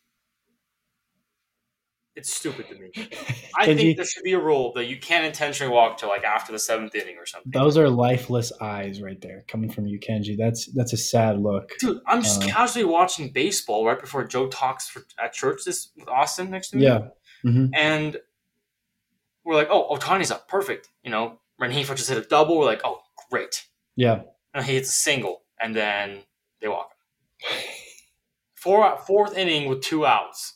it's stupid to me. [laughs] I Kenji, think there should be a rule that you can't intentionally walk to like after the seventh inning or something. those are lifeless eyes right there coming from you, Kenji. That's that's a sad look. Dude, I'm just Uh, casually watching baseball right before Joe talks for, at church this with Austin next to me. Yeah. hmm And we're like, oh, Ohtani's up. Perfect. You know, Rengifo just hit a double. We're like, oh, great. Yeah. And he hits a single. And then they walk. [laughs] Four, fourth inning with two outs.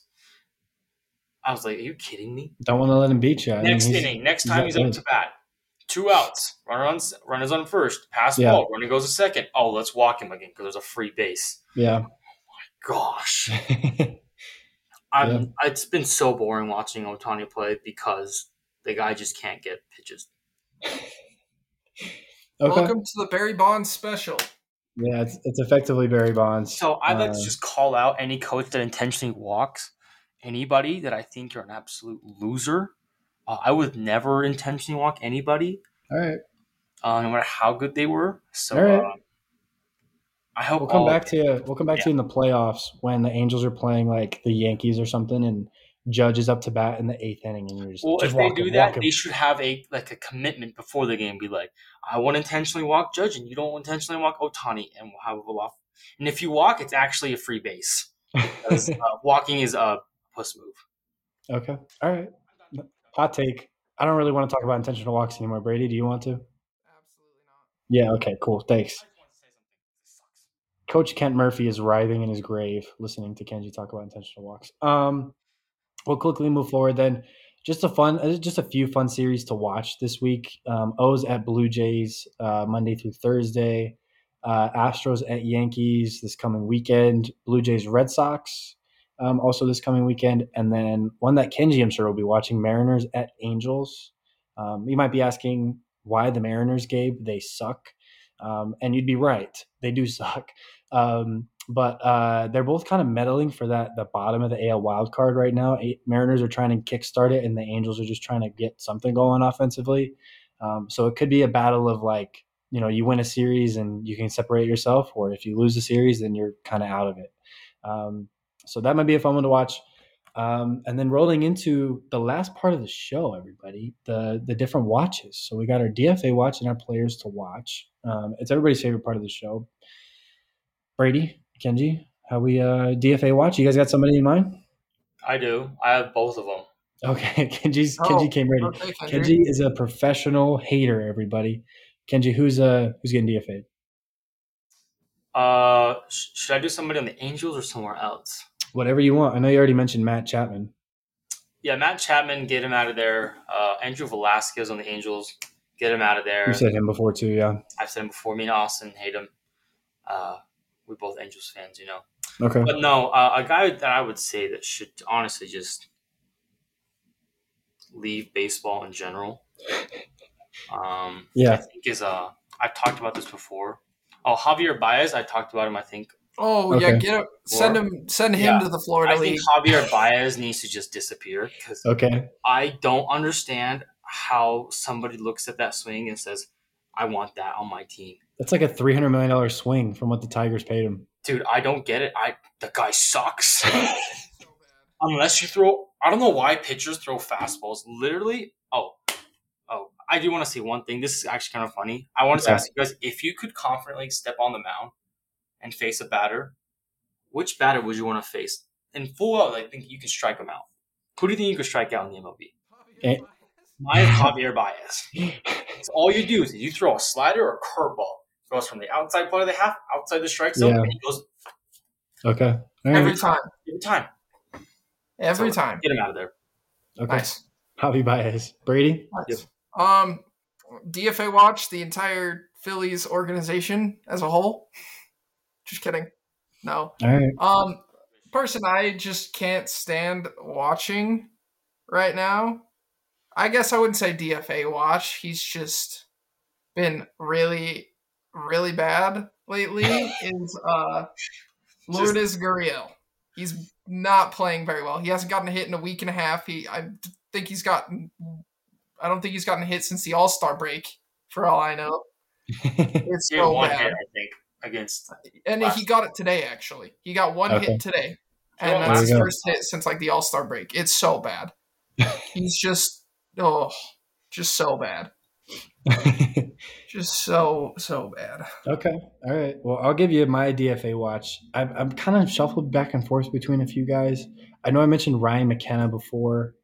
I was like, are you kidding me? Don't want to let him beat you. I Next he's- inning, next time that he's up to bat. Two outs. Runner on, runners on first. Pass Yeah. ball. Runner goes to second. Oh, let's walk him again because there's a free base. Yeah. Oh my gosh. [laughs] I'm, It's been so boring watching Ohtani play because the guy just can't get pitches. [laughs] okay. Welcome to the Barry Bonds special. Yeah, it's, it's effectively Barry Bonds. So I'd like Uh, to just call out any coach that intentionally walks anybody that I think you're an absolute loser. Uh, I would never intentionally walk anybody, All right. uh, no matter how good they were. So All right. uh, I hope We'll come all- back to you. We'll come back to you in the playoffs when the Angels are playing like the Yankees or something, and Judge is up to bat in the eighth inning, and you're just Well, just if they do that, walk him. they should have a like a commitment before the game. Be like, I won't intentionally walk Judge, and you don't intentionally walk Ohtani, and we'll have a off. And if you walk, it's actually a free base. 'Cause, [laughs] uh, walking is a puss move. okay. All right. Hot take. I don't really want to talk about intentional walks anymore. Brady, do you want to? Absolutely not. Yeah. Okay. Cool. Thanks. Coach Kent Murphy is writhing in his grave listening to Kenji talk about intentional walks. Um, we'll quickly move forward then. Just a fun, uh, just a few fun series to watch this week. Um, O's at Blue Jays uh, Monday through Thursday. Uh, Astros at Yankees this coming weekend. Blue Jays Red Sox um, also this coming weekend, and then one that Kenji I'm sure will be watching Mariners at Angels. Um, you might be asking why the Mariners, Gabe? They suck, um, and you'd be right. They do [laughs] suck. Um, but uh, they're both kind of meddling for that the bottom of the AL wild card right now. Eight, Mariners are trying to kickstart it, and the Angels are just trying to get something going offensively. Um, so it could be a battle of like you know you win a series and you can separate yourself, or if you lose a series, then you're kind of out of it. Um, so that might be a fun one to watch. Um, and then rolling into the last part of the show, everybody, the the different watches. So we got our DFA watch and our players to watch. Um, it's everybody's favorite part of the show. Brady, Kenji, how we uh, DFA watch? You guys got somebody in mind? I do. I have both of them. Okay, [laughs] Kenji's Oh, Kenji came ready. Okay, Kenji is a professional hater. Everybody, Kenji, who's uh who's getting DFA? Uh, sh- should I do somebody on the Angels or somewhere else? Whatever you want. I know you already mentioned Matt Chapman. Yeah, Matt Chapman, get him out of there. Uh, Andrew Velazquez on the Angels, get him out of there. You said him before too, yeah. I've said him before. Me and Austin hate him. Uh, we're both Angels fans, you know. Okay. But no, uh, a guy that I would say that should honestly just leave baseball in general. [laughs] Um, yeah, I think is uh, I've talked about this before. Oh, Javier Baez, I talked about him. I think Oh yeah, get him, send him, send him Yeah. to the Florida I think League. Javier Baez needs to just disappear because Okay. I don't understand how somebody looks at that swing and says, "I want that on my team." That's like a three hundred million dollar swing from what the Tigers paid him. Dude, I don't get it. I the guy sucks. [laughs] Unless you throw, I don't know why pitchers throw fastballs. Literally, oh, oh, I do want to say one thing. This is actually kind of funny. I want to Yeah. ask you guys if you could confidently step on the mound and face a batter, which batter would you want to face? In full out, I think you can strike him out. Who do you think you could strike out in the MLB? Eh. Mine is [laughs] Javier Baez. So all you do is you throw a slider or a curveball. Throws from the outside part of the half, outside the strike zone, Yeah. and he goes Okay. All Every time, every time. every So, time. Get him out of there. Okay. Nice. Javi Baez. Brady. nice. Um, DFA watch the entire Phillies organization as a whole. Just kidding. No. All right. Um, person I just can't stand watching right now. I guess I wouldn't say DFA watch. He's just been really, really bad lately. [laughs] is uh Lourdes Gurriel. He's not playing very well. He hasn't gotten a hit in a week and a half. He I think he's gotten I don't think he's gotten a hit since the All Star break. For all I know, [laughs] it's so bad. hit, I think, against. And he got it today. Actually, he got one Okay. hit today, and There that's his first hit since like the All Star break. It's so bad. [laughs] He's just oh, just so bad. [laughs] Just so so bad. Okay. All right. Well, I'll give you my DFA watch. I'm, I'm kind of shuffled back and forth between a few guys. I know I mentioned Ryan McKenna before.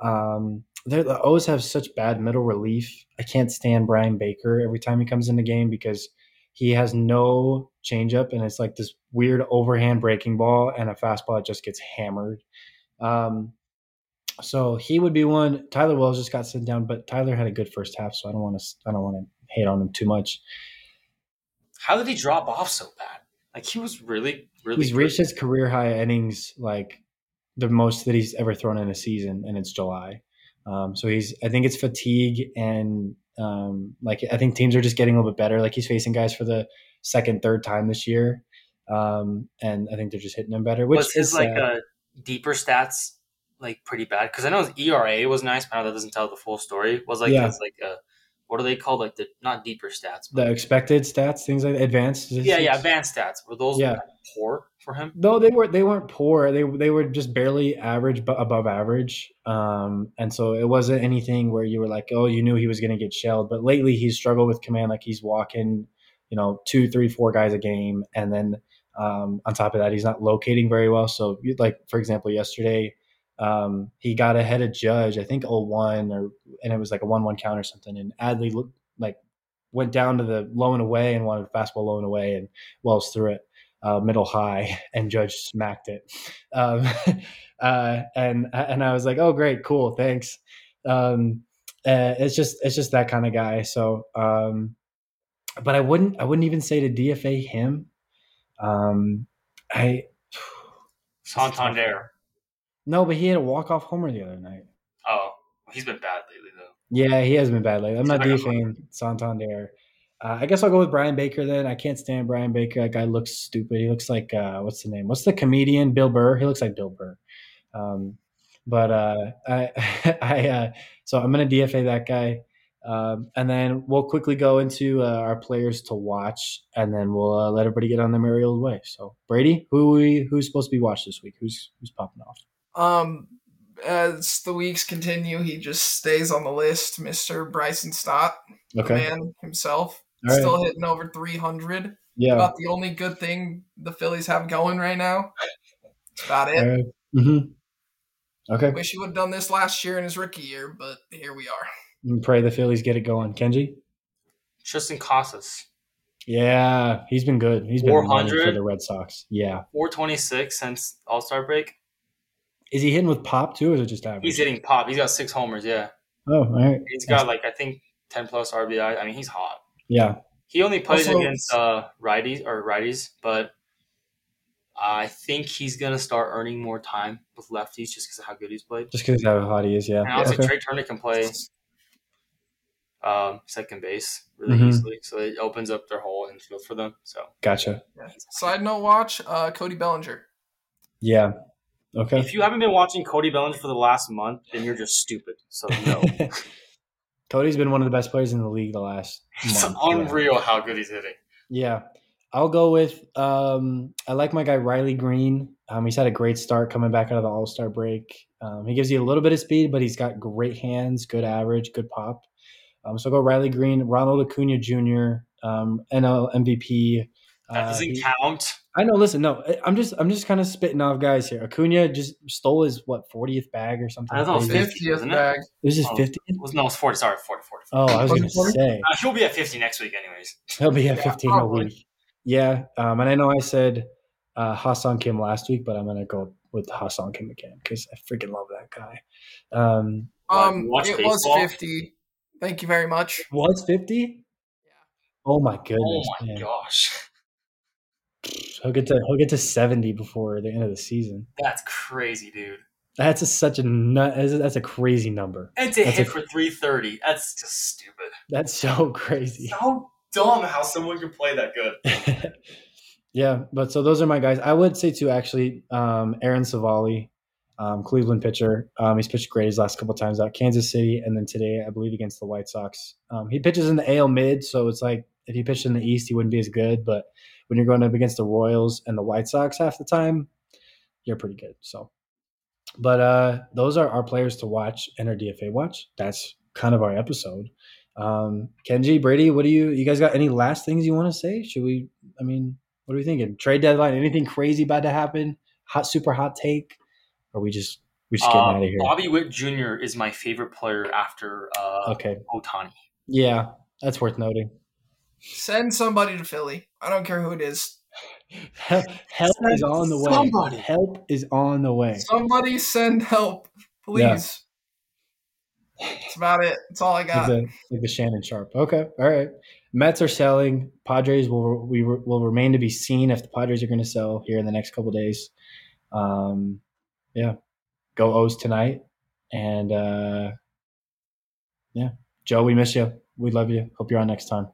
Um, they're- the O's have such bad middle relief. I can't stand Bryan Baker every time he comes in the game because he has no changeup and it's like this weird overhand breaking ball and a fastball that just gets hammered. Um, so he would be one. Tyler Wells just got sent down, but Tyler had a good first half, so I don't want to. I don't want to hate on him too much. How did he drop off so bad? Like he was really, really. He's good. reached his career high innings, like the most that he's ever thrown in a season, and it's July. Um, so he's, I think it's fatigue and um, like I think teams are just getting a little bit better. Like he's facing guys for the second, third time this year, um, and I think they're just hitting him better. Which was his is like sad. uh, deeper stats like pretty bad? Because I know his ERA was nice, but I that doesn't tell the full story. Was like Yeah. like uh, what are they called? Like the not deeper stats. the expected stats, things like advanced. yeah, yeah, advanced stats. Were those Yeah. poor for him? No, they were they weren't poor. They they were just barely average, but above average. Um, and so it wasn't anything where you were like, oh, you knew he was going to get shelled. But lately, he's struggled with command. Like he's walking, you know, two, three, four guys a game, and then um, on top of that, he's not locating very well. So, like for example, yesterday, um, he got ahead of Judge. I think 0-1 or and it was like a one-one count or something. And Adley looked like went down to the low and away and wanted fastball low and away, and Wells threw it uh, middle high, [laughs] and Judge smacked it. Um, [laughs] uh, and and I was like, oh great, cool, thanks. Um, uh, it's just it's just that kind of guy. So, um, but I wouldn't I wouldn't even say to DFA him. Um, I [sighs] Santander. no, but he had a walk off homer the other night. Oh, he's been bad lately though. Yeah, he has been bad lately. I'm not DFAing Santander. Uh, I guess I'll go with Bryan Baker then. I can't stand Bryan Baker. That guy looks stupid. He looks like uh, what's the name? What's the comedian? Bill Burr. He looks like Bill Burr. Um, but uh, I, [laughs] I uh, so I'm gonna DFA that guy, um, and then we'll quickly go into uh, our players to watch, and then we'll uh, let everybody get on their merry old way. So Brady, who we who's supposed to be watched this week? Who's who's popping off? Um, as the weeks continue, he just stays on the list. Mister Bryson Stott, the Okay, man himself, right. still hitting over 300. yeah. About the only good thing the Phillies have going right now. That's about it. All right. Mm-hmm. Okay. Wish he would have done this last year in his rookie year, but here we are. And pray the Phillies get it going. Kenji? Triston Casas, Yeah, he's been good. He's been running 400? for the Red Sox. Yeah. 426 since All Star break. Is he hitting with pop too, or is it just average? He's hitting pop. He's got six homers. Yeah, Oh, all right. he's got like I think 10 plus RBI. I mean, he's hot. Yeah. He only plays Also- against uh, righties or righties, but I think he's gonna start earning more time with lefties just because of how good he's played. Just because of how hot he is. Yeah. And honestly, Okay. Trea Turner can play um, second base really Mhm. easily, so it opens up their whole infield for them. So Gotcha. Yeah. Side note watch, uh, Cody Bellinger. Yeah. Okay. if you haven't been watching Cody Bellinger for the last month, then you're just stupid. So no, [laughs] Cody's been one of the best players in the league the last [laughs] it's month. Yeah. unreal how good he's hitting. Yeah. I'll go with um I like my guy Riley Greene. Um he's had a great start coming back out of the All-Star break. Um he gives you a little bit of speed, but he's got great hands, good average, good pop. Um so go Riley Greene, Ronald Acuna Jr., um NL MVP. That Uh, doesn't he- count. I know. Listen, no, I- I'm just, I'm just kind of spitting off guys here. Acuna just stole his what 40th bag or something. I thought it was 50th wasn't it? was This is Oh. 50th. It was no, it's forty. Sorry, 40, 40. Oh, I was Was gonna 40? say Uh, he'll be at fifty next week, anyways. he'll be at Yeah, 15 a week. Yeah, um, and I know I said uh, Ha-Seong Kim last week, but I'm gonna go with Ha-Seong Kim again because I freaking love that guy. Um, Um, you watch it was 50. Thank you very much. was 50? Yeah. Oh my goodness. Oh my man. gosh, He'll get to he'll get to 70 before the end of the season. that's crazy, dude. That's a, such a nut. That's a, crazy number. And to That's hit a- for three thirty, that's just stupid. That's so [laughs] crazy. So dumb how someone can play that good. [laughs] yeah, but so those are my guys. I would say too, actually, um, Aaron Civale. Um, Cleveland pitcher. Um, he's pitched great his last couple times out. Kansas City, and then today, I believe, against the White Sox. Um, he pitches in the AL mid, so it's like if he pitched in the East, he wouldn't be as good. But when you're going up against the Royals and the White Sox half the time, you're pretty good. So, but uh, those are our players to watch and our DFA watch. That's kind of our episode. Um, Kenji, Brady, what do you you guys got any last things you want to say? Should we? I mean, what are we thinking? Trade deadline? Anything crazy about to happen? Hot, super hot take? Or we just we just getting uh, out of here? Bobby Witt Jr. is my favorite player after uh, okay Ohtani. Yeah, that's worth noting. Send somebody to Philly. I don't care who it is. help send is on the way. Somebody. Help is on the way. Somebody send help, please. That's about it. That's all I got. Like the, like the, Shannon Sharpe. Okay. All right. Mets are selling. Padres will we will remain to be seen if the Padres are going to sell here in the next couple days. Um, yeah. Go O's tonight. And uh, yeah, Joe, we miss you. We love you. Hope you're on next time.